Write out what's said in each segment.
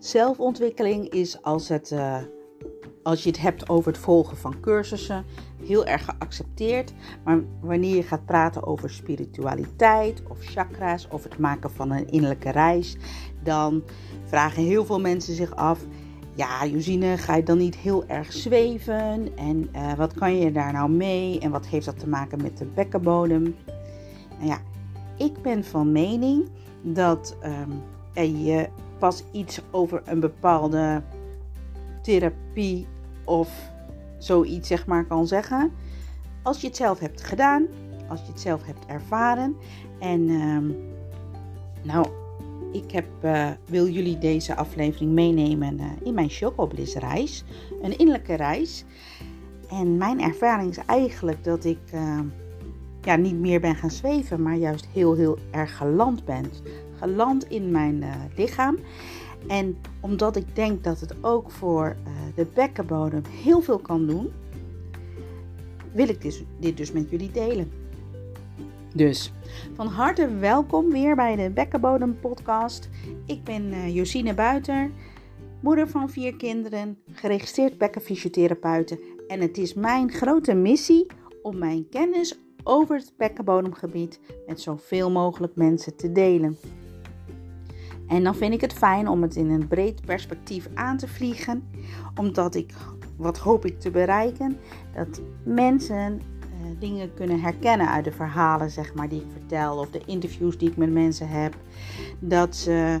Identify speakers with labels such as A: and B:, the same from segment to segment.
A: Zelfontwikkeling is als, het, uh, als je het hebt over het volgen van cursussen heel erg geaccepteerd. Maar wanneer je gaat praten over spiritualiteit of chakra's of het maken van een innerlijke reis, dan vragen heel veel mensen zich af: ja, Josine, ga je dan niet heel erg zweven? En uh, wat kan je daar nou mee? En wat heeft dat te maken met de bekkenbodem? Nou ja, ik ben van mening dat um, je pas iets over een bepaalde therapie of zoiets zeg maar kan zeggen als je het zelf hebt gedaan, als je het zelf hebt ervaren. En um, nou, ik heb, uh, wil jullie deze aflevering meenemen uh, in mijn Chocobliss reis. Een innerlijke reis. En mijn ervaring is eigenlijk dat ik uh, ja, niet meer ben gaan zweven, maar juist heel, heel erg geland ben. Geland in mijn lichaam. En omdat ik denk dat het ook voor de bekkenbodem heel veel kan doen, wil ik dit, dit dus met jullie delen. Dus van harte welkom weer bij de Bekkenbodem Podcast. Ik ben uh, Josine Buiter, moeder van vier kinderen, geregistreerd bekkenfysiotherapeuten. En het is mijn grote missie om mijn kennis over het bekkenbodemgebied met zoveel mogelijk mensen te delen. En dan vind ik het fijn om het in een breed perspectief aan te vliegen, omdat ik, wat hoop ik te bereiken, dat mensen eh, dingen kunnen herkennen uit de verhalen zeg maar, die ik vertel of de interviews die ik met mensen heb. Dat ze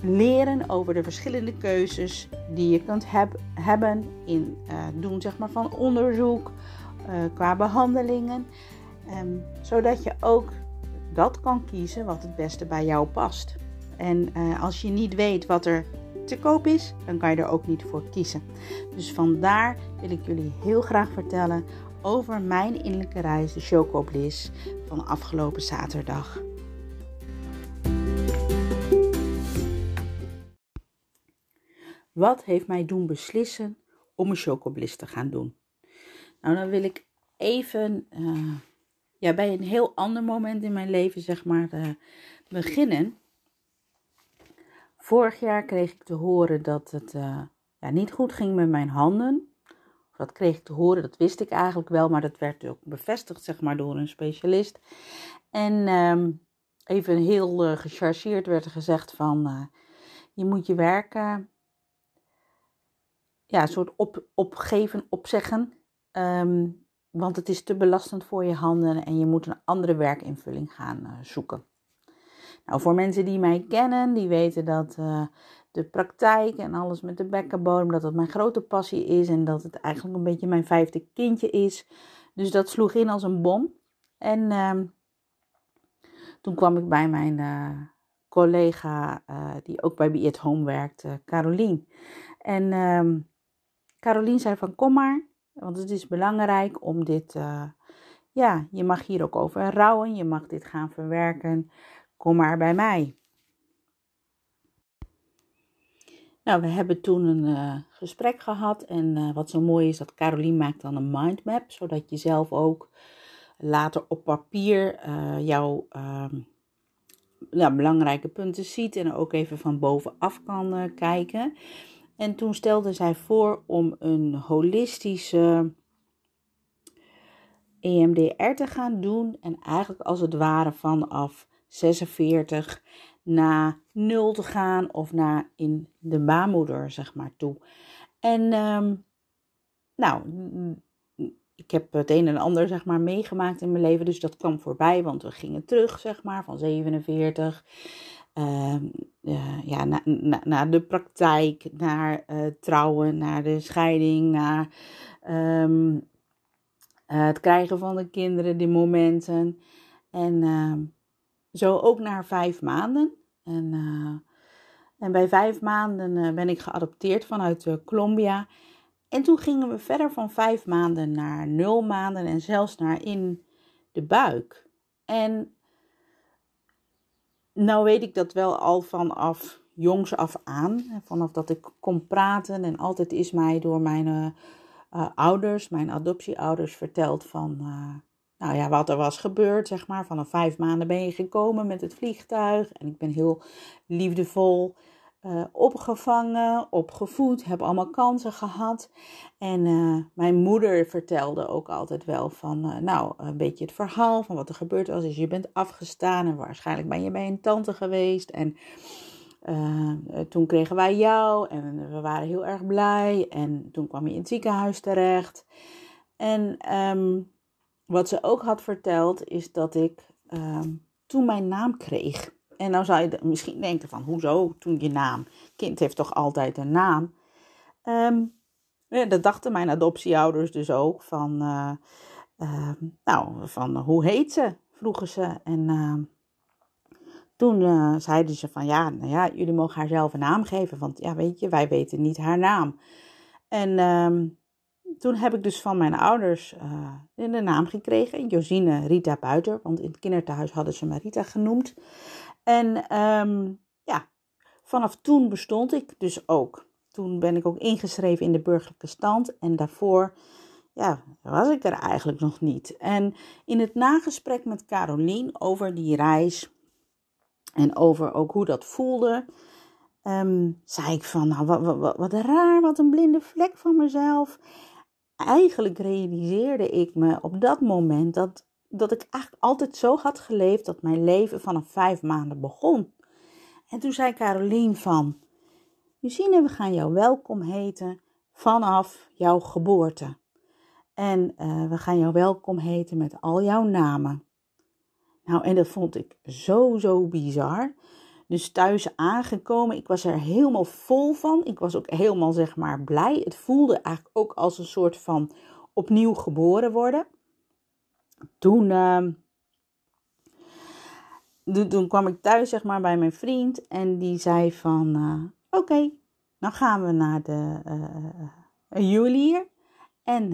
A: leren over de verschillende keuzes die je kunt heb, hebben in uh, doen zeg maar, van onderzoek uh, qua behandelingen. Um, zodat je ook dat kan kiezen wat het beste bij jou past. En uh, als je niet weet wat er te koop is, dan kan je er ook niet voor kiezen. Dus vandaar wil ik jullie heel graag vertellen over mijn innerlijke reis, de Choco Bliss, van afgelopen zaterdag. Wat heeft mij doen beslissen om een chocobliss te gaan doen? Nou, dan wil ik even uh, ja, bij een heel ander moment in mijn leven, zeg maar, uh, beginnen. Vorig jaar kreeg ik te horen dat het uh, ja, niet goed ging met mijn handen. Dat kreeg ik te horen, dat wist ik eigenlijk wel, maar dat werd ook bevestigd, zeg maar, door een specialist. En um, even heel uh, gechargeerd werd er gezegd van, je moet je werken, ja, een soort op, opgeven, opzeggen. Um, want het is te belastend voor je handen en je moet een andere werkinvulling gaan uh, zoeken. Nou, voor mensen die mij kennen, die weten dat uh, de praktijk en alles met de bekkenbodem, dat dat mijn grote passie is en dat het eigenlijk een beetje mijn vijfde kindje is. Dus dat sloeg in als een bom. En uh, toen kwam ik bij mijn uh, collega, die ook bij Be At Home werkt, Carolien. En ehm, Carolien zei van kom maar, want het is belangrijk om dit, ja, je mag hier ook over rouwen, je mag dit gaan verwerken. Kom maar bij mij. Nou, we hebben toen een uh, gesprek gehad. En uh, wat zo mooi is, dat Carolien maakt dan een mindmap. Zodat je zelf ook later op papier jouw ja, belangrijke punten ziet. En ook even van bovenaf kan kijken. En toen stelde zij voor om een holistische EMDR te gaan doen. En eigenlijk als het ware vanaf 46 naar 0 te gaan of naar in de baarmoeder, zeg maar, toe. En um, nou, ik heb het een en ander, zeg maar, meegemaakt in mijn leven, dus dat kwam voorbij, want we gingen terug, zeg maar, van 47. Uh, uh, ja, naar na, na de praktijk, naar uh, trouwen, naar de scheiding, naar um, het krijgen van de kinderen, die momenten. En ehm, zo ook naar vijf maanden. En, en bij vijf maanden ben ik geadopteerd vanuit uh, Colombia. En toen gingen we verder van vijf maanden naar nul maanden en zelfs naar in de buik. En nou weet ik dat wel al vanaf jongs af aan. Vanaf dat ik kon praten. En altijd is mij door mijn ouders, mijn adoptieouders, verteld van nou ja, wat er was gebeurd, zeg maar. Vanaf vijf maanden ben je gekomen met het vliegtuig. En ik ben heel liefdevol uh, opgevangen, opgevoed, heb allemaal kansen gehad. En uh, mijn moeder vertelde ook altijd wel van, uh, nou, een beetje het verhaal van wat er gebeurd was. Dus je bent afgestaan en waarschijnlijk ben je bij een tante geweest. En toen kregen wij jou en we waren heel erg blij. En toen kwam je in het ziekenhuis terecht. En um, wat ze ook had verteld is dat ik um, toen mijn naam kreeg. En dan zou je misschien denken van, hoezo toen je naam? Kind heeft toch altijd een naam? Ja, dat dachten mijn adoptieouders dus ook. Van, uh, uh, nou, van hoe heet ze? Vroegen ze. En uh, toen eh, zeiden ze van, ja, nou ja, jullie mogen haar zelf een naam geven. Want ja, weet je, wij weten niet haar naam. En ehm, toen heb ik dus van mijn ouders de naam gekregen. Josine Rita Buiter. Want in het kinderthuis hadden ze me Rita genoemd. En um, ja, vanaf toen bestond ik dus ook. Toen ben ik ook ingeschreven in de burgerlijke stand. En daarvoor ja, was ik er eigenlijk nog niet. En in het nagesprek met Carolien over die reis en over ook hoe dat voelde, um, zei ik van, nou wat, wat, wat raar, wat een blinde vlek van mezelf. Eigenlijk realiseerde ik me op dat moment dat dat ik eigenlijk altijd zo had geleefd dat mijn leven vanaf vijf maanden begon. En toen zei Carolien van, Justine, we gaan jou welkom heten vanaf jouw geboorte. En uh, we gaan jou welkom heten met al jouw namen. Nou, en dat vond ik zo, zo bizar. Dus thuis aangekomen, ik was er helemaal vol van. Ik was ook helemaal, zeg maar, blij. Het voelde eigenlijk ook als een soort van opnieuw geboren worden toen, uh, toen, kwam ik thuis, zeg maar, bij mijn vriend. En die zei van, uh, oké, dan gaan we naar de uh, juwelier. En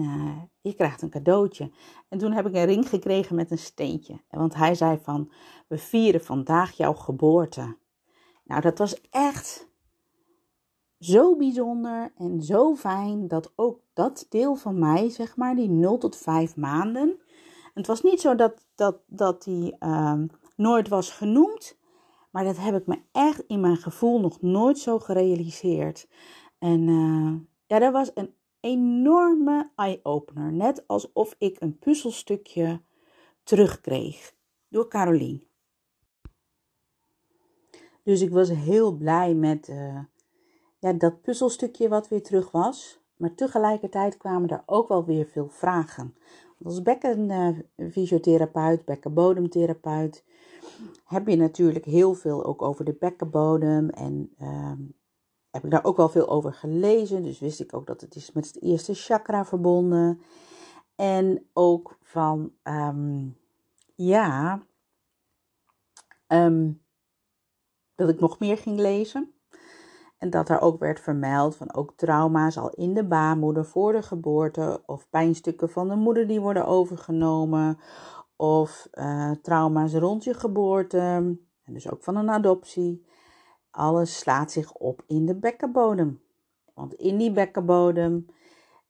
A: je krijgt een cadeautje. En toen heb ik een ring gekregen met een steentje. Want hij zei van, we vieren vandaag jouw geboorte. Nou, dat was echt zo bijzonder en zo fijn dat ook dat deel van mij, zeg maar, die 0 tot 5 maanden, het was niet zo dat, dat, dat die uh, nooit was genoemd, maar dat heb ik me echt in mijn gevoel nog nooit zo gerealiseerd. En uh, ja, dat was een enorme eye-opener. Net alsof ik een puzzelstukje terugkreeg door Carolien. Dus ik was heel blij met uh, ja, dat puzzelstukje wat weer terug was. Maar tegelijkertijd kwamen er ook wel weer veel vragen. Als bekkenfysiotherapeut, uh, bekkenbodemtherapeut, heb je natuurlijk heel veel ook over de bekkenbodem. En uh, heb ik daar ook wel veel over gelezen. Dus wist ik ook dat het is met het eerste chakra verbonden. En ook van, um, ja, um, dat ik nog meer ging lezen. En dat er ook werd vermeld van ook trauma's al in de baarmoeder voor de geboorte. Of pijnstukken van de moeder die worden overgenomen. Of uh, trauma's rond je geboorte. En dus ook van een adoptie. Alles slaat zich op in de bekkenbodem. Want in die bekkenbodem,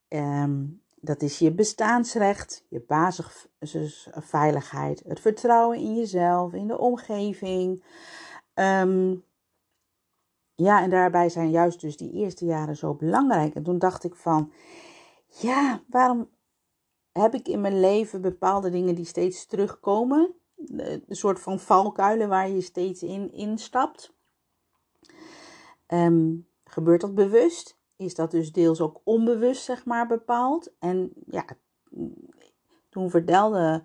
A: um, dat is je bestaansrecht, je basisveiligheid, het vertrouwen in jezelf, in de omgeving. Um, ja, en daarbij zijn juist dus die eerste jaren zo belangrijk. En toen dacht ik van, ja, waarom heb ik in mijn leven bepaalde dingen die steeds terugkomen? Een soort van valkuilen waar je steeds in instapt. Um, gebeurt dat bewust? Is dat dus deels ook onbewust, zeg maar, bepaald? En ja, toen vertelde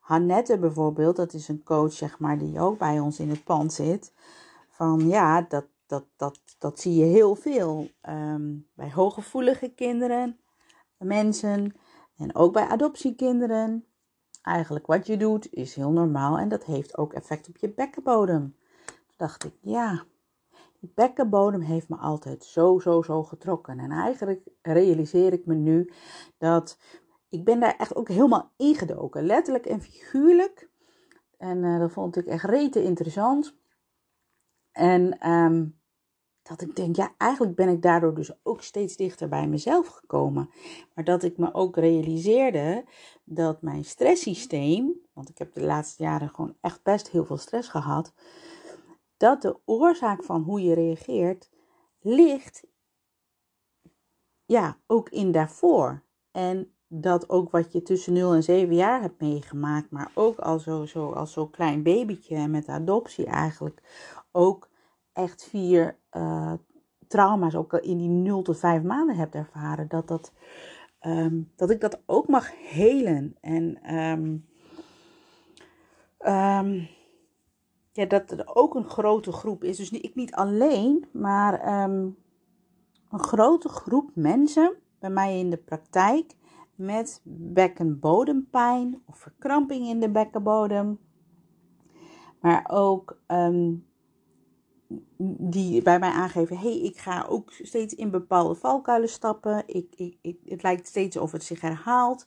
A: Hannette bijvoorbeeld, dat is een coach, zeg maar, die ook bij ons in het pand zit. Van ja, dat, dat, dat, dat zie je heel veel um, bij hooggevoelige kinderen, mensen en ook bij adoptiekinderen. Eigenlijk wat je doet is heel normaal en dat heeft ook effect op je bekkenbodem. Toen dacht ik, ja, die bekkenbodem heeft me altijd zo, zo, zo getrokken. En eigenlijk realiseer ik me nu dat ik ben daar echt ook helemaal ingedoken, letterlijk en figuurlijk. En uh, dat vond ik echt rete interessant. En um, dat ik denk, ja, eigenlijk ben ik daardoor dus ook steeds dichter bij mezelf gekomen. Maar dat ik me ook realiseerde dat mijn stresssysteem, want ik heb de laatste jaren gewoon echt best heel veel stress gehad, dat de oorzaak van hoe je reageert ligt ja, ook in daarvoor. En dat ook wat je tussen 0 en 7 jaar hebt meegemaakt, maar ook al zo, zo, als zo'n klein babytje met adoptie eigenlijk, ook echt vier uh, trauma's ook in die 0 tot 5 maanden hebt ervaren, dat, dat, um, dat ik dat ook mag helen. En um, um, ja, dat er ook een grote groep is. Dus ik niet alleen, maar een grote groep mensen bij mij in de praktijk met bekkenbodempijn of verkramping in de bekkenbodem. Maar ook die bij mij aangeven: hey, ik ga ook steeds in bepaalde valkuilen stappen. Ik, ik, ik, het lijkt steeds of het zich herhaalt.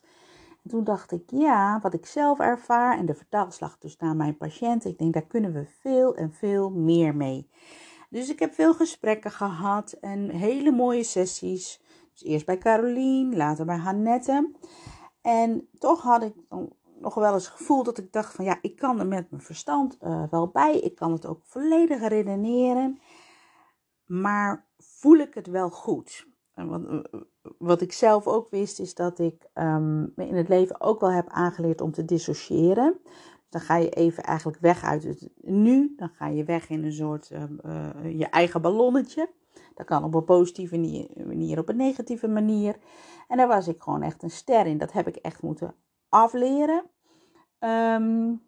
A: En toen dacht ik: ja, wat ik zelf ervaar en de vertaalslag dus naar mijn patiënt. Ik denk, daar kunnen we veel en veel meer mee. Dus ik heb veel gesprekken gehad en hele mooie sessies. Dus eerst bij Carolien, later bij Hannette. En toch had ik nog wel eens het gevoel dat ik dacht van ja, ik kan er met mijn verstand uh, wel bij. Ik kan het ook volledig redeneren. Maar voel ik het wel goed? En wat, eh, wat ik zelf ook wist is dat ik um, in het leven ook wel heb aangeleerd om te dissociëren. Dan ga je even eigenlijk weg uit het nu. Dan ga je weg in een soort uh, uh, je eigen ballonnetje. Dat kan op een positieve manier, op een negatieve manier. En daar was ik gewoon echt een ster in. Dat heb ik echt moeten afleren. Um,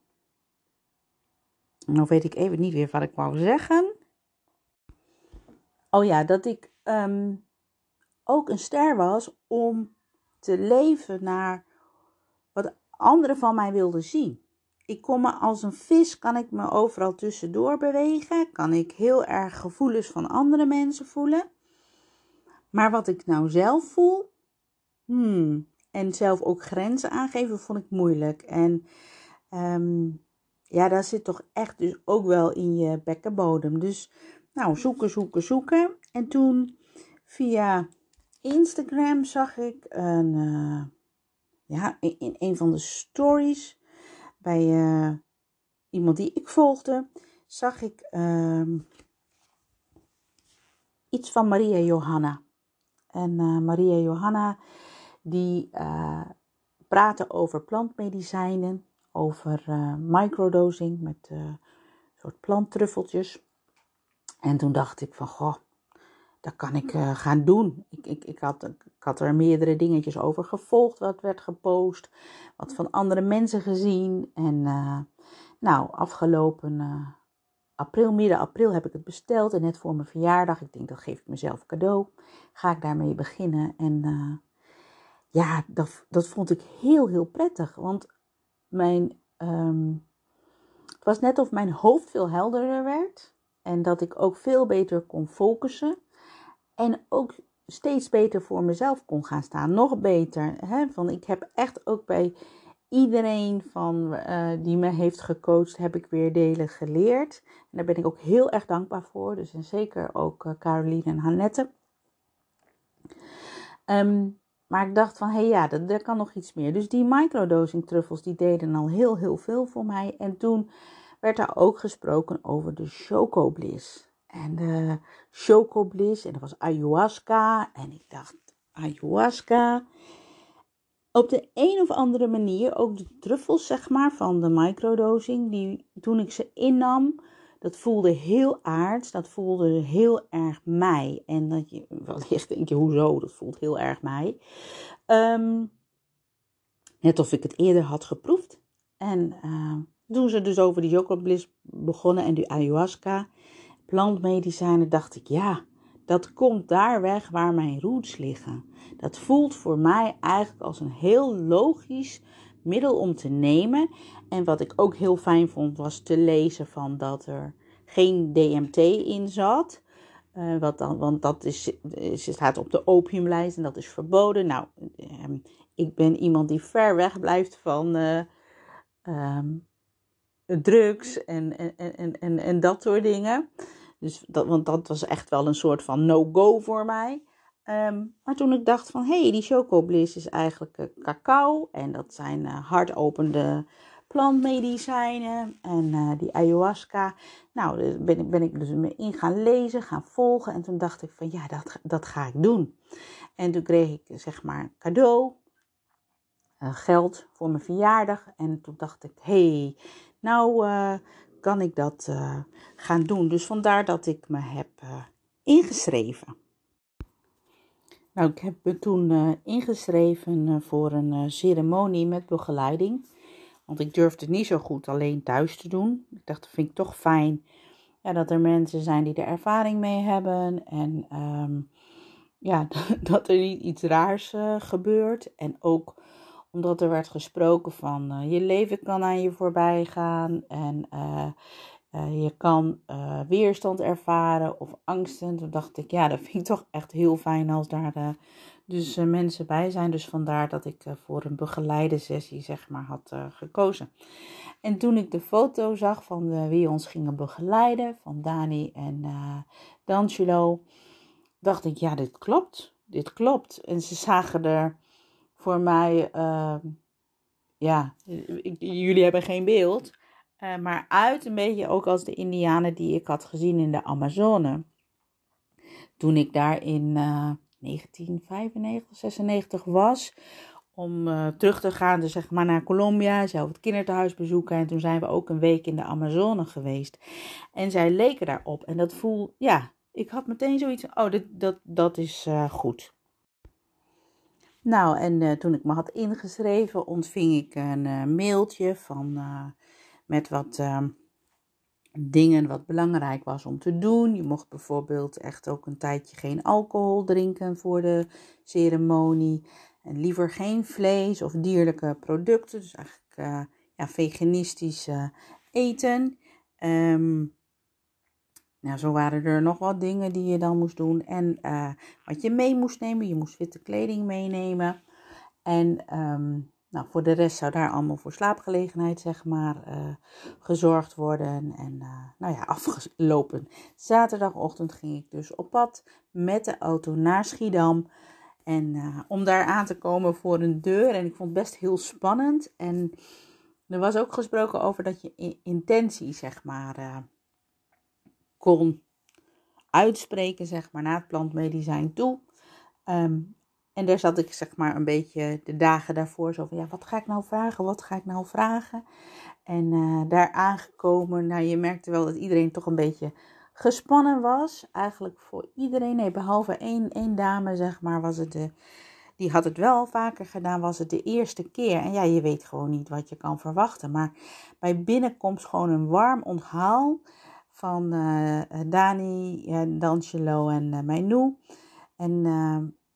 A: nou weet ik even niet weer wat ik wou zeggen. Oh ja, dat ik um, ook een ster was om te leven naar wat anderen van mij wilden zien. Ik kom me als een vis, kan ik me overal tussendoor bewegen. Kan ik heel erg gevoelens van andere mensen voelen. Maar wat ik nou zelf voel, hmm, en zelf ook grenzen aangeven, vond ik moeilijk. En um, ja, daar zit toch echt dus ook wel in je bekkenbodem. Dus nou, zoeken, zoeken, zoeken. En toen via Instagram zag ik een, uh, ja, in, een van de stories bij uh, iemand die ik volgde, zag ik uh, iets van Maria Johanna. En uh, Maria Johanna die praatte over plantmedicijnen, over microdosing met soort planttruffeltjes. En toen dacht ik van, goh, dat kan ik uh, gaan doen. Ik, ik, ik, had, ik had er meerdere dingetjes over gevolgd, wat werd gepost, wat van andere mensen gezien. En uh, nou, afgelopen uh, april, midden april heb ik het besteld. En net voor mijn verjaardag, ik denk dat geef ik mezelf cadeau, ga ik daarmee beginnen. En ja, dat, dat vond ik heel, heel prettig. Want mijn, um, het was net of mijn hoofd veel helderder werd. En dat ik ook veel beter kon focussen. En ook steeds beter voor mezelf kon gaan staan. Nog beter. Hè? Van, ik heb echt ook bij iedereen van, uh, die me heeft gecoacht, heb ik weer delen geleerd. En daar ben ik ook heel erg dankbaar voor. Dus en zeker ook uh, Caroline en Hannette. Um, maar ik dacht van, hé hey, ja, er kan nog iets meer. Dus die microdosing truffels, die deden al heel, heel veel voor mij. En toen werd er ook gesproken over de chocobliss. En de chocobliss. En dat was ayahuasca. En ik dacht, ayahuasca. Op de een of andere manier, ook de truffels, zeg maar, van de microdosing, die toen ik ze innam, dat voelde heel aards. Dat voelde heel erg mij. En dat je, wellicht denk je, hoezo? Dat voelt heel erg mij. Um, net of ik het eerder had geproefd. En uh, toen ze dus over die chocobliss begonnen en die ayahuasca plantmedicijnen, dacht ik, ja, dat komt daar weg waar mijn roots liggen. Dat voelt voor mij eigenlijk als een heel logisch middel om te nemen. En wat ik ook heel fijn vond, was te lezen van dat er geen DMT in zat. Uh, wat dan, want dat is, is, staat op de opiumlijst en dat is verboden. Nou, uh, ik ben iemand die ver weg blijft van uh, um, drugs en, en, en, en, en dat soort dingen. Dus dat, want dat was echt wel een soort van no-go voor mij. Um, maar toen ik dacht van, hé, hey, die chocobliss is eigenlijk uh, cacao. En dat zijn uh, hardopende plantmedicijnen en die ayahuasca. Nou, daar ben ik, ben ik dus me in gaan lezen, gaan volgen. En toen dacht ik van ja, dat, dat ga ik doen. En toen kreeg ik zeg maar cadeau, geld voor mijn verjaardag. En toen dacht ik, hey, nou kan ik dat gaan doen. Dus vandaar dat ik me heb ingeschreven. Nou, ik heb me toen uh, ingeschreven uh, voor een uh, ceremonie met begeleiding. Want ik durfde het niet zo goed alleen thuis te doen. Ik dacht, dat vind ik toch fijn ja, dat er mensen zijn die er ervaring mee hebben. En um, ja, dat er niet iets raars gebeurt. En ook omdat er werd gesproken van je leven kan aan je voorbij gaan. En uh, je kan uh, weerstand ervaren of angsten. Toen dacht ik, ja, dat vind ik toch echt heel fijn als daar uh, dus mensen bij zijn. Dus vandaar dat ik voor een begeleide sessie, zeg maar, had gekozen. En toen ik de foto zag van wie ons gingen begeleiden, van Dani en D'Angelo, dacht ik, ja, dit klopt. Dit klopt. En ze zagen er voor mij, ja, jullie hebben geen beeld uh, maar uit een beetje ook als de Indianen die ik had gezien in de Amazone. Toen ik daar in uh, 1995, 96 was. Om uh, terug te gaan dus zeg maar, naar Colombia, zelf het kinderthuis bezoeken. En toen zijn we ook een week in de Amazone geweest. En zij leken daarop. En dat voel, ja, ik had meteen zoiets oh, dit, dat, dat is uh, goed. Nou, en toen ik me had ingeschreven, ontving ik een mailtje van met wat uh, dingen wat belangrijk was om te doen. Je mocht bijvoorbeeld echt ook een tijdje geen alcohol drinken voor de ceremonie. En liever geen vlees of dierlijke producten. Dus eigenlijk uh, ja, veganistisch uh, eten. Um, nou, zo waren er nog wat dingen die je dan moest doen. En uh, wat je mee moest nemen. Je moest witte kleding meenemen. En um, nou, voor de rest zou daar allemaal voor slaapgelegenheid, zeg maar, uh, gezorgd worden. En uh, nou ja, afgelopen zaterdagochtend ging ik dus op pad met de auto naar Schiedam. En uh, om daar aan te komen voor een deur. En ik vond het best heel spannend. En er was ook gesproken over dat je intentie, zeg maar, kon uitspreken, zeg maar, naar het plantmedicijn toe. Um, en daar zat ik zeg maar een beetje de dagen daarvoor zo van, ja, wat ga ik nou vragen? Wat ga ik nou vragen? En uh, daar aangekomen, nou je merkte wel dat iedereen toch een beetje gespannen was. Eigenlijk voor iedereen, nee, behalve één, één dame zeg maar, was het de, die had het wel vaker gedaan, was het de eerste keer. En ja, je weet gewoon niet wat je kan verwachten. Maar bij binnenkomst gewoon een warm onthaal van uh, Dani, uh, D'Angelo en uh. En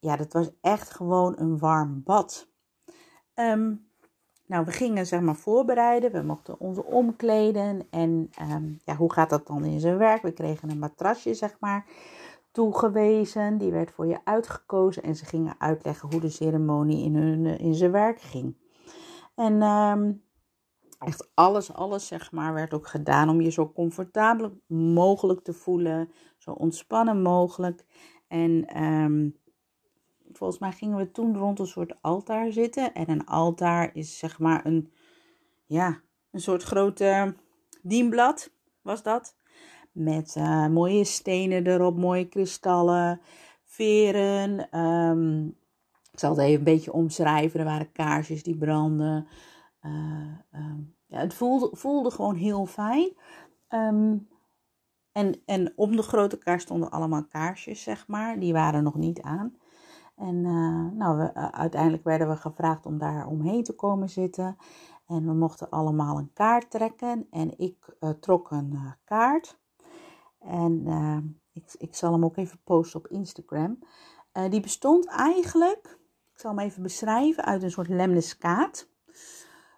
A: ja, dat was echt gewoon een warm bad. Ehm, nou, we gingen zeg maar voorbereiden. We mochten ons omkleden. En um, ja, hoe gaat dat dan in zijn werk? We kregen een matrasje, zeg maar, toegewezen. Die werd voor je uitgekozen. En ze gingen uitleggen hoe de ceremonie in, hun, in zijn werk ging. En um, echt alles, alles, zeg maar, werd ook gedaan om je zo comfortabel mogelijk te voelen. Zo ontspannen mogelijk. En um, volgens mij gingen we toen rond een soort altaar zitten. En een altaar is zeg maar een, ja, een soort grote dienblad was dat. Met uh, mooie stenen erop, mooie kristallen, veren. Um, ik zal het even een beetje omschrijven. Er waren kaarsjes die brandden. Uh, um, ja, het voelde, voelde gewoon heel fijn. Um, en, en om de grote kaars stonden allemaal kaarsjes, zeg maar. Die waren nog niet aan. En uh, nou, we, uh, uiteindelijk werden we gevraagd om daar omheen te komen zitten. En we mochten allemaal een kaart trekken. En ik uh, trok een kaart. En ik, ik zal hem ook even posten op Instagram. die bestond eigenlijk, ik zal hem even beschrijven, uit een soort lemniskaat.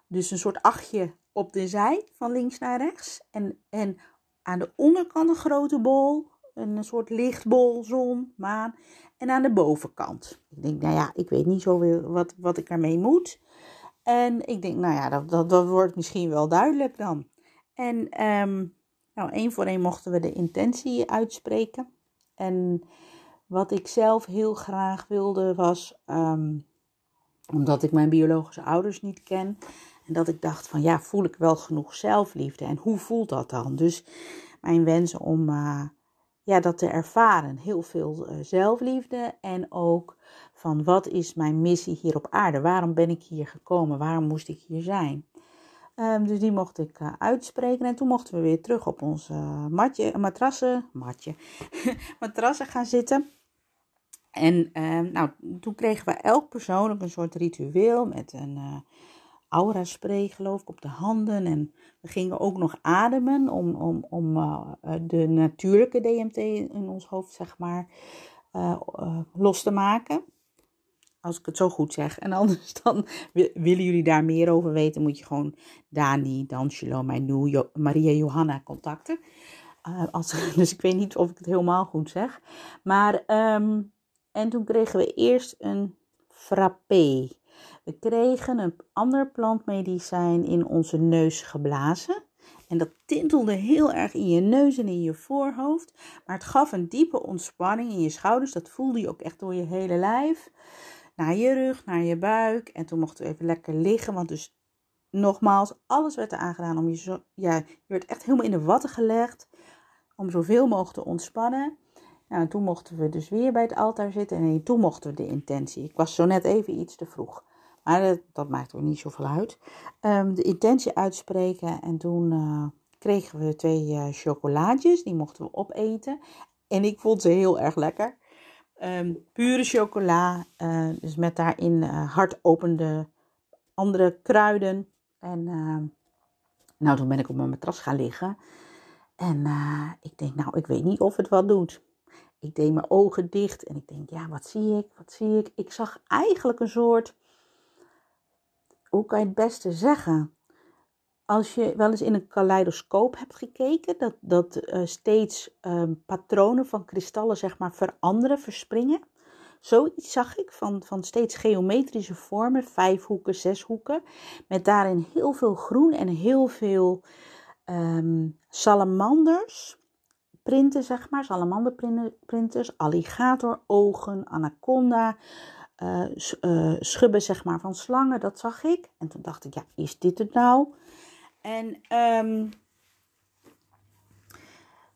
A: Dus een soort achtje op de zij, van links naar rechts. En, en aan de onderkant een grote bol, een soort lichtbol, zon, maan. En aan de bovenkant. Ik denk, nou ja, ik weet niet zo wat, wat ik ermee moet. En ik denk, nou ja, dat, dat, dat wordt misschien wel duidelijk dan. En um, nou, één voor één mochten we de intentie uitspreken. En wat ik zelf heel graag wilde was, um, omdat ik mijn biologische ouders niet ken En dat ik dacht van ja, voel ik wel genoeg zelfliefde? En hoe voelt dat dan? Dus mijn wens om uh, ja, dat te ervaren. Heel veel uh, zelfliefde en ook van wat is mijn missie hier op aarde? Waarom ben ik hier gekomen? Waarom moest ik hier zijn? Um, dus die mocht ik uh, uitspreken. En toen mochten we weer terug op ons matje, matrassen, matje, matrassen gaan zitten. En uh, nou, toen kregen we elk persoonlijk een soort ritueel met een aura spray, geloof ik, op de handen. En we gingen ook nog ademen om, om, om uh, de natuurlijke DMT in ons hoofd, zeg maar, los te maken. Als ik het zo goed zeg. En anders dan willen jullie daar meer over weten, moet je gewoon Dani, D'Angelo, Manu, Maria Johanna contacten. als, dus ik weet niet of ik het helemaal goed zeg. Maar um, en toen kregen we eerst een frappé. We kregen een ander plantmedicijn in onze neus geblazen. En dat tintelde heel erg in je neus en in je voorhoofd. Maar het gaf een diepe ontspanning in je schouders. Dat voelde je ook echt door je hele lijf. Naar je rug, naar je buik. En toen mochten we even lekker liggen. Want dus nogmaals, alles werd er aangedaan om je zo... Werd echt helemaal in de watten gelegd. Om zoveel mogelijk te ontspannen. Nou, toen mochten we dus weer bij het altaar zitten en toen mochten we de intentie. Ik was zo net even iets te vroeg. Maar dat, maakt ook niet zoveel uit. Um, de intentie uitspreken en toen uh, kregen we twee uh. Die mochten we opeten. En ik vond ze heel erg lekker. Um, pure chocola. Uh, dus met daarin hartopende andere kruiden. En ehm, nou, toen ben ik op mijn matras gaan liggen. En ik denk, nou, ik weet niet of het wat doet ik deed mijn ogen dicht en ik denk, ja, wat zie ik? Wat zie ik? Ik zag eigenlijk een soort, hoe kan je het beste zeggen? Als je wel eens in een kaleidoscoop hebt gekeken, dat, dat uh, steeds um, patronen van kristallen, zeg maar, veranderen, verspringen. Zoiets zag ik van, van steeds geometrische vormen, vijf hoeken, zes hoeken. Met daarin heel veel groen en heel veel um, salamanders printen, zeg maar, salamanderprinters, alligatorogen, anaconda, uh, uh, schubben, zeg maar, van slangen, dat zag ik. En toen dacht ik, ja, is dit het nou? En um,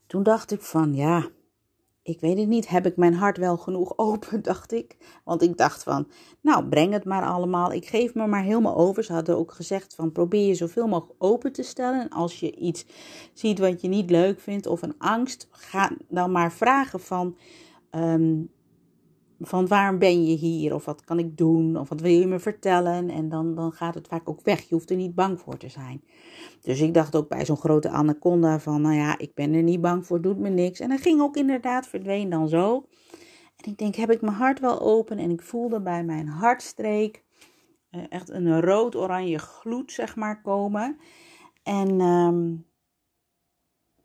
A: toen dacht ik van, ja, ik weet het niet, heb ik mijn hart wel genoeg open, dacht ik. Want ik dacht van, nou, breng het maar allemaal. Ik geef me maar helemaal over. Ze hadden ook gezegd van, probeer je zoveel mogelijk open te stellen. En als je iets ziet wat je niet leuk vindt of een angst, ga dan maar vragen van, um, van waarom ben je hier? Of wat kan ik doen? Of wat wil je me vertellen? En dan, dan gaat het vaak ook weg. Je hoeft er niet bang voor te zijn. Dus ik dacht ook bij zo'n grote anaconda van, nou ja, ik ben er niet bang voor, doet me niks. En dat ging ook inderdaad, verdween dan zo. En ik denk, heb ik mijn hart wel open? En ik voelde bij mijn hartstreek uh, echt een rood-oranje gloed, zeg maar, komen. En um,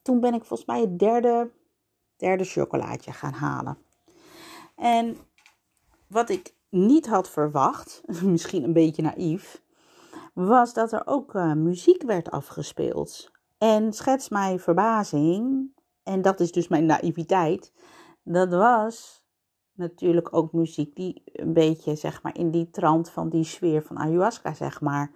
A: toen ben ik volgens mij het derde, derde chocolaatje gaan halen. En wat ik niet had verwacht, misschien een beetje naïef, was dat er ook uh, muziek werd afgespeeld. En schets mij verbazing, en dat is dus mijn naïviteit, dat was natuurlijk ook muziek die een beetje zeg maar in die trant van die sfeer van ayahuasca zeg maar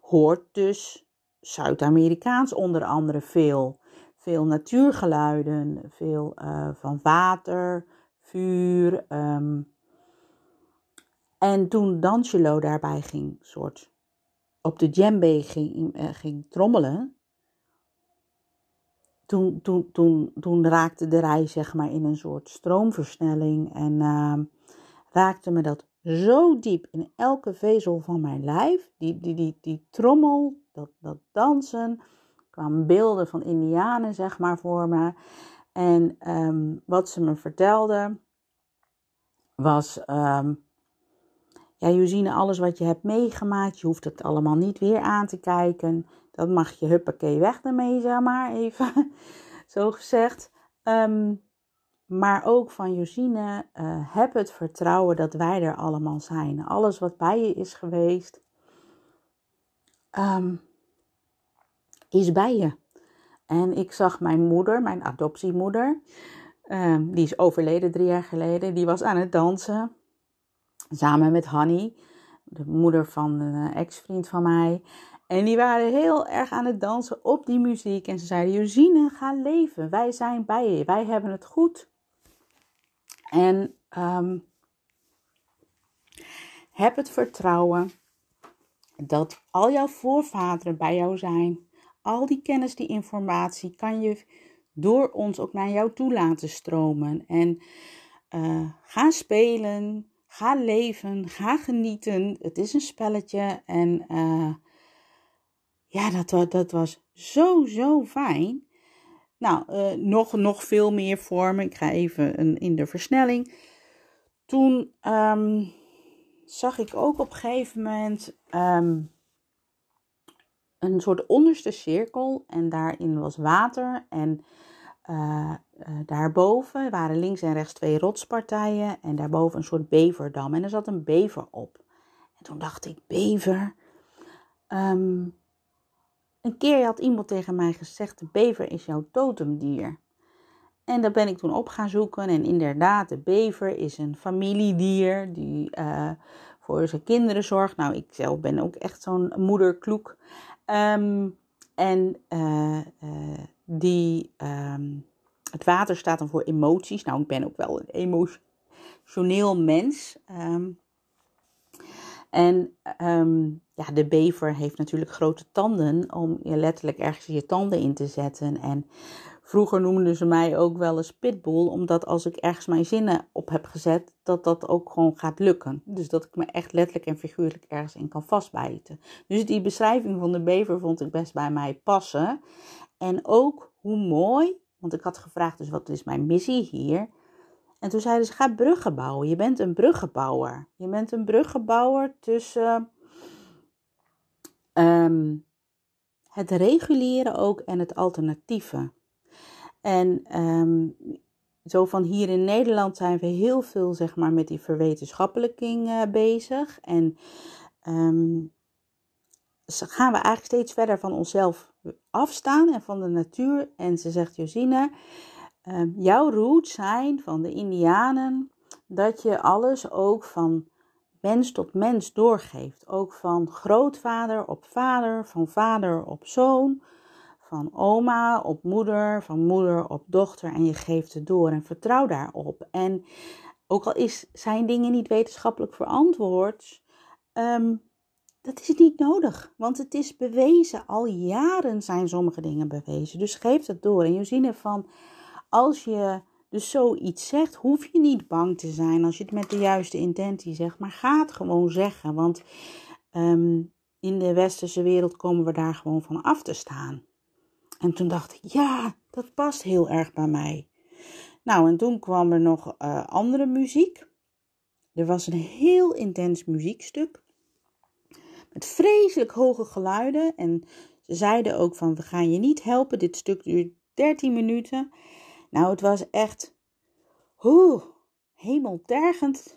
A: hoort. Dus Zuid-Amerikaans onder andere veel. Veel natuurgeluiden, veel uh, van water, vuur. Um, en toen D'Angelo daarbij ging, soort op de djembe ging, uh, ging trommelen, toen, toen, toen, toen raakte de rij zeg maar in een soort stroomversnelling en uh, raakte me dat zo diep in elke vezel van mijn lijf. Die, die, die, die trommel, dat, dat dansen, kwamen beelden van indianen zeg maar voor me. En um, wat ze me vertelde was, um, ja Josine, alles wat je hebt meegemaakt, je hoeft het allemaal niet weer aan te kijken. Dat mag je huppakee weg ermee, zeg maar, even zo gezegd. Um, maar ook van Josine, uh, heb het vertrouwen dat wij er allemaal zijn. Alles wat bij je is geweest, is bij je. En ik zag mijn moeder, mijn adoptiemoeder, um, die is overleden drie jaar geleden, die was aan het dansen. Samen met Hanny, de moeder van een ex-vriend van mij. En die waren heel erg aan het dansen op die muziek. En ze zeiden: Josine, ga leven. Wij zijn bij je. Wij hebben het goed. En um, heb het vertrouwen dat al jouw voorvaderen bij jou zijn. Al die kennis, die informatie kan je door ons ook naar jou toe laten stromen. En uh, ga spelen, ga leven, ga genieten. Het is een spelletje en uh, ja, dat, dat was zo, zo fijn. Nou, uh, nog, nog veel meer vormen. Ik ga even een, in de versnelling. Toen um, zag ik ook op een gegeven moment um, een soort onderste cirkel. En daarin was water. En uh, uh, daarboven waren links en rechts twee rotspartijen. En daarboven een soort beverdam. En er zat een bever op. En toen dacht ik, bever. Um, een keer had iemand tegen mij gezegd: de bever is jouw totemdier. En daar ben ik toen op gaan zoeken. En inderdaad, de bever is een familiedier die uh, voor zijn kinderen zorgt. Nou, ik zelf ben ook echt zo'n moederkloek. Um, en uh, uh, die, um, het water staat dan voor emoties. Nou, ik ben ook wel een emotioneel mens. Um, en ja, de bever heeft natuurlijk grote tanden om je letterlijk ergens je tanden in te zetten. En vroeger noemden ze mij ook wel eens pitbull, omdat als ik ergens mijn zinnen op heb gezet, dat dat ook gewoon gaat lukken. Dus dat ik me echt letterlijk en figuurlijk ergens in kan vastbijten. Dus die beschrijving van de bever vond ik best bij mij passen. En ook hoe mooi, want ik had gevraagd, dus wat is mijn missie hier? En toen zeiden ze: ga bruggen bouwen. Je bent een bruggenbouwer. Je bent een bruggenbouwer tussen um, het reguleren ook en het alternatieve. En um, zo van hier in Nederland zijn we heel veel zeg maar, met die verwetenschappelijking uh, bezig. En um, gaan we eigenlijk steeds verder van onszelf afstaan en van de natuur. En ze zegt Josine, uh, jouw roots zijn van de Indianen dat je alles ook van mens tot mens doorgeeft. Ook van grootvader op vader, van vader op zoon, van oma op moeder, van moeder op dochter. En je geeft het door en vertrouw daarop. En ook al is, zijn dingen niet wetenschappelijk verantwoord, um, dat is niet nodig. Want het is bewezen. Al jaren zijn sommige dingen bewezen. Dus geef het door. En je ziet ervan als je dus zoiets zegt, hoef je niet bang te zijn als je het met de juiste intentie zegt. Maar ga het gewoon zeggen. Want um, in de westerse wereld komen we daar gewoon van af te staan. En toen dacht ik, ja, dat past heel erg bij mij. Nou, en toen kwam er nog uh, andere muziek. Er was een heel intens muziekstuk. Met vreselijk hoge geluiden. En ze zeiden ook van, we gaan je niet helpen. Dit stuk duurt 13 minuten. Nou, het was echt oeh, hemeltergend.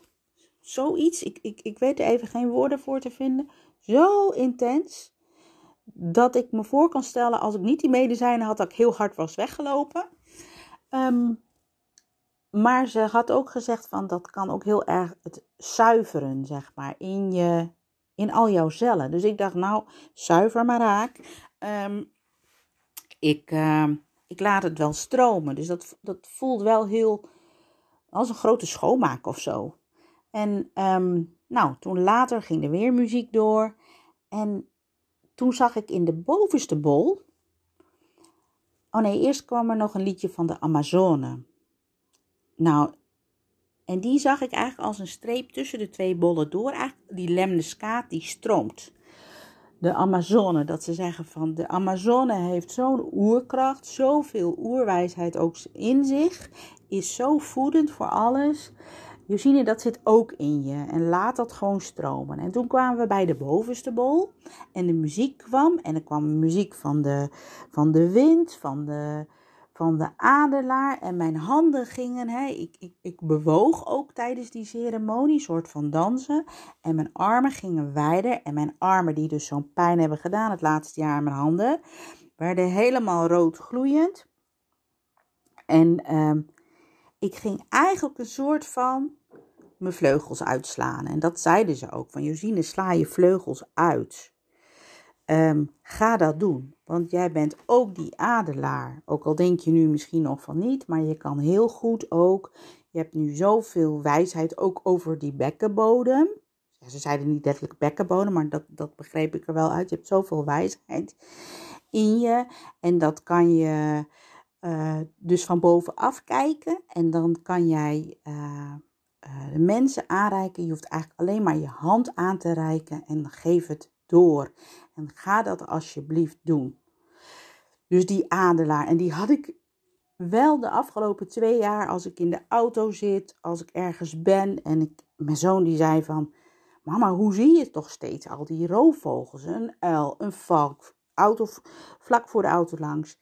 A: Zoiets. Ik, ik, ik weet er even geen woorden voor te vinden. Zo intens. Dat ik me voor kan stellen, als ik niet die medicijnen had, dat ik heel hard was weggelopen. Um, maar ze had ook gezegd van dat kan ook heel erg het zuiveren, zeg maar, in, je, in al jouw cellen. Dus ik dacht, nou, zuiver maar raak. Um, ik, uh, ik laat het wel stromen. Dus dat, dat voelt wel heel als een grote schoonmaak of zo. En nou, toen later ging er weer muziek door. En toen zag ik in de bovenste bol. Oh nee, eerst kwam er nog een liedje van de Amazone. Nou, en die zag ik eigenlijk als een streep tussen de twee bollen door. Eigenlijk die lemniscaat die stroomt de Amazone. Dat ze zeggen van de Amazone heeft zo'n oerkracht, zoveel oerwijsheid ook in zich, is zo voedend voor alles. Josine, dat zit ook in je en laat dat gewoon stromen. En toen kwamen we bij de bovenste bol en de muziek kwam en er kwam muziek van de, van de wind, van de, van de adelaar en mijn handen gingen, hè, ik, ik, ik bewoog ook tijdens die ceremonie, soort van dansen. En mijn armen gingen wijder en mijn armen die dus zo'n pijn hebben gedaan het laatste jaar mijn handen, werden helemaal rood gloeiend. En um, ik ging eigenlijk een soort van mijn vleugels uitslaan. En dat zeiden ze ook, van Josine sla je vleugels uit. Ehm, ga dat doen, want jij bent ook die adelaar. Ook al denk je nu misschien nog van niet, maar je kan heel goed ook. Je hebt nu zoveel wijsheid ook over die bekkenbodem. Ze zeiden niet letterlijk bekkenbodem, maar dat, dat begreep ik er wel uit. Je hebt zoveel wijsheid in je en dat kan je uh, dus van bovenaf kijken en dan kan jij uh, uh, de mensen aanreiken. Je hoeft eigenlijk alleen maar je hand aan te reiken en geef het door. En ga dat alsjeblieft doen. Dus die adelaar, en die had ik wel de afgelopen twee jaar als ik in de auto zit, als ik ergens ben en ik, mijn zoon die zei van, mama, hoe zie je toch steeds al die roofvogels, een uil, een valk, auto, vlak voor de auto langs.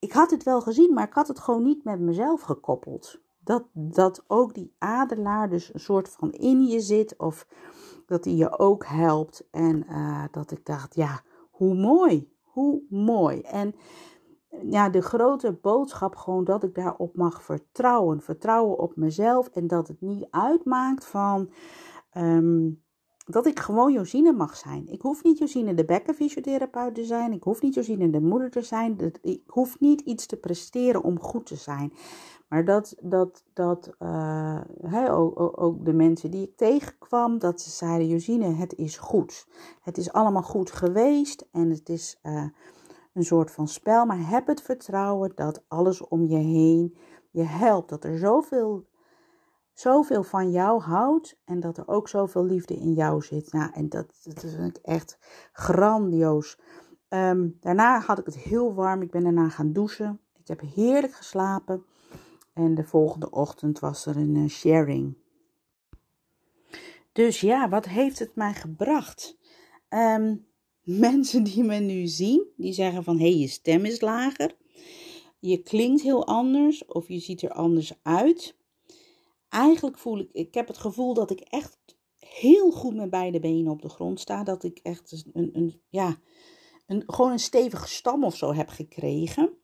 A: Ik had het wel gezien, maar ik had het gewoon niet met mezelf gekoppeld. Dat, dat ook die adelaar dus een soort van in je zit of dat hij je ook helpt. En uh, dat ik dacht, ja, hoe mooi, hoe mooi. En ja, de grote boodschap gewoon dat ik daarop mag vertrouwen. Vertrouwen op mezelf en dat het niet uitmaakt van um, dat ik gewoon Josine mag zijn. Ik hoef niet Josine de bekkenfysiotherapeut te zijn. Ik hoef niet Josine de moeder te zijn. Ik hoef niet iets te presteren om goed te zijn. Maar dat, dat, dat uh, ook, ook, de mensen die ik tegenkwam, dat ze zeiden, Josine, het is goed. Het is allemaal goed geweest en het is uh, een soort van spel. Maar heb het vertrouwen dat alles om je heen je helpt. Dat er zoveel, zoveel van jou houdt en dat er ook zoveel liefde in jou zit. Nou, en dat, dat is echt grandioos. Um, daarna had ik het heel warm. Ik ben daarna gaan douchen. Ik heb heerlijk geslapen. En de volgende ochtend was er een uh, sharing. Dus ja, wat heeft het mij gebracht? Um, mensen die me nu zien, die zeggen van hé, hey, je stem is lager. Je klinkt heel anders of je ziet er anders uit. Eigenlijk voel ik, ik heb het gevoel dat ik echt heel goed met beide benen op de grond sta. Dat ik echt een, een ja, een, gewoon een stevige stam of zo heb gekregen.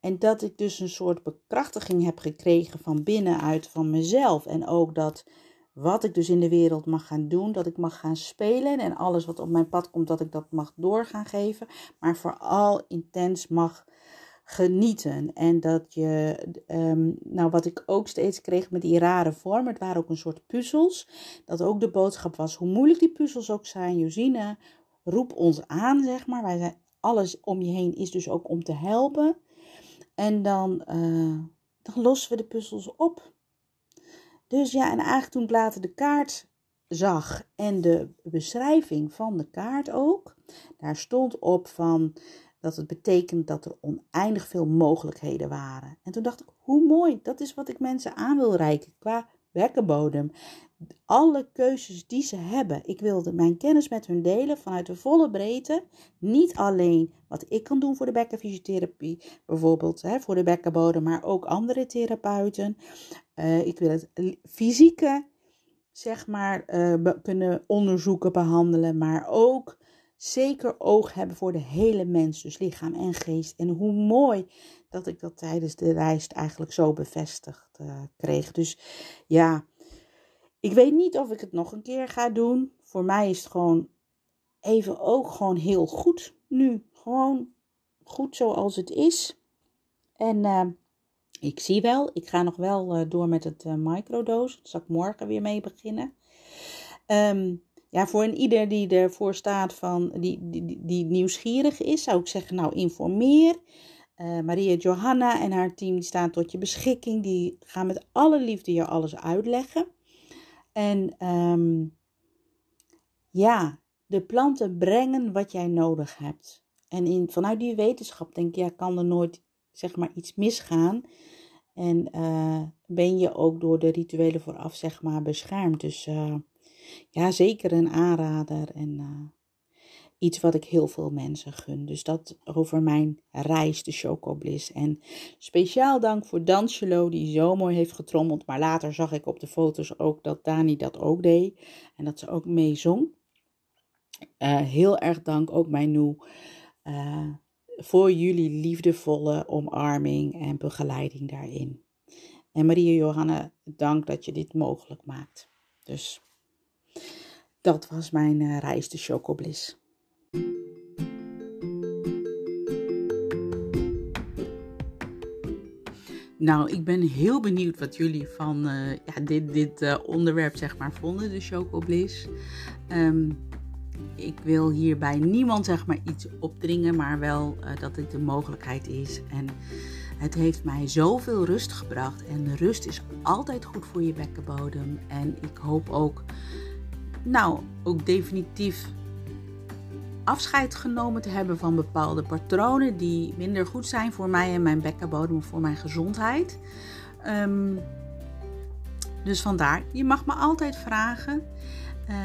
A: En dat ik dus een soort bekrachtiging heb gekregen van binnenuit van mezelf. En ook dat wat ik dus in de wereld mag gaan doen, dat ik mag gaan spelen. En alles wat op mijn pad komt, dat ik dat mag doorgaan geven. Maar vooral intens mag genieten. En dat je, um, nou wat ik ook steeds kreeg met die rare vormen, het waren ook een soort puzzels. Dat ook de boodschap was, hoe moeilijk die puzzels ook zijn, Josine, roep ons aan, zeg maar. Wij zijn, alles om je heen is dus ook om te helpen. En dan, uh, dan lossen we de puzzels op. Dus ja, en eigenlijk toen later de kaart zag en de beschrijving van de kaart ook, daar stond op van dat het betekent dat er oneindig veel mogelijkheden waren. En toen dacht ik, hoe mooi, dat is wat ik mensen aan wil reiken qua werkenbodem alle keuzes die ze hebben. Ik wilde mijn kennis met hun delen vanuit de volle breedte. Niet alleen wat ik kan doen voor de bekkenfysiotherapie, bijvoorbeeld hè, voor de bekkenbodem, maar ook andere therapeuten. Uh, ik wil het fysieke, zeg maar, uh, kunnen onderzoeken, behandelen, maar ook zeker oog hebben voor de hele mens, dus lichaam en geest. En hoe mooi dat ik dat tijdens de reis eigenlijk zo bevestigd uh, kreeg. Dus ja, ik weet niet of ik het nog een keer ga doen. Voor mij is het gewoon even ook gewoon heel goed nu. Gewoon goed zoals het is. En uh, ik zie wel, ik ga nog wel uh, door met het microdose. Daar zal ik morgen weer mee beginnen. Um, ja, voor een ieder die ervoor staat van, die, die, die nieuwsgierig is, zou ik zeggen, nou informeer. Maria Johanna en haar team staan tot je beschikking. Die gaan met alle liefde je alles uitleggen. En um, ja, de planten brengen wat jij nodig hebt. En in, vanuit die wetenschap denk je, ja, kan er nooit zeg maar iets misgaan. En uh, ben je ook door de rituelen vooraf zeg maar beschermd. Dus uh, ja, zeker een aanrader. En uh, iets wat ik heel veel mensen gun. Dus dat over mijn reis, de Chocobliss. En speciaal dank voor Dansjelo, die zo mooi heeft getrommeld. Maar later zag ik op de foto's ook dat Dani dat ook deed. En dat ze ook mee zong. Uh, heel erg dank ook mijn Noe. Uh, voor jullie liefdevolle omarming en begeleiding daarin. En Maria Johanna, dank dat je dit mogelijk maakt. Dus dat was mijn eh, reis de Chocobliss. Nou, ik ben heel benieuwd wat jullie van eh, ja, dit, dit eh, onderwerp zeg maar vonden, de Chocobliss. Um, ik wil hierbij niemand zeg maar iets opdringen, maar wel dat dit de mogelijkheid is. En het heeft mij zoveel rust gebracht. En rust is altijd goed voor je bekkenbodem. En ik hoop ook nou, ook definitief afscheid genomen te hebben van bepaalde patronen die minder goed zijn voor mij en mijn bekkenbodem, voor mijn gezondheid. Um, dus vandaar, je mag me altijd vragen. Uh,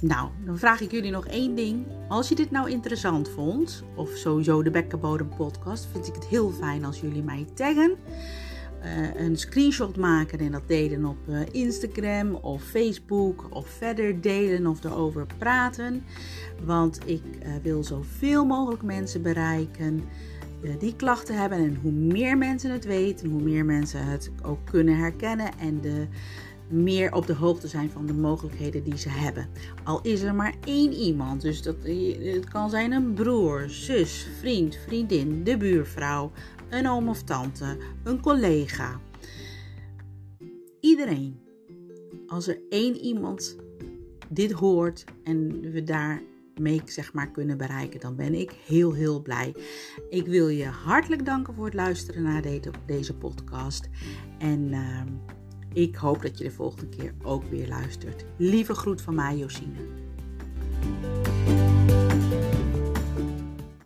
A: nou, dan vraag ik jullie nog één ding. Als je dit nou interessant vond, of sowieso de Bekkenbodem podcast, vind ik het heel fijn als jullie mij taggen. Uh, een screenshot maken en dat delen op uh, Instagram of Facebook of verder delen of erover praten. Want ik uh, wil zoveel mogelijk mensen bereiken die klachten hebben. En hoe meer mensen het weten, hoe meer mensen het ook kunnen herkennen en de meer op de hoogte zijn van de mogelijkheden die ze hebben. Al is er maar één iemand, dus dat, het kan zijn een broer, zus, vriend, vriendin, de buurvrouw, een oom of tante, een collega. Iedereen. Als er één iemand dit hoort en we daar mee zeg maar, kunnen bereiken, dan ben ik heel, heel blij. Ik wil je hartelijk danken voor het luisteren naar deze podcast. En uh, ik hoop dat je de volgende keer ook weer luistert. Lieve groet van mij, Josine.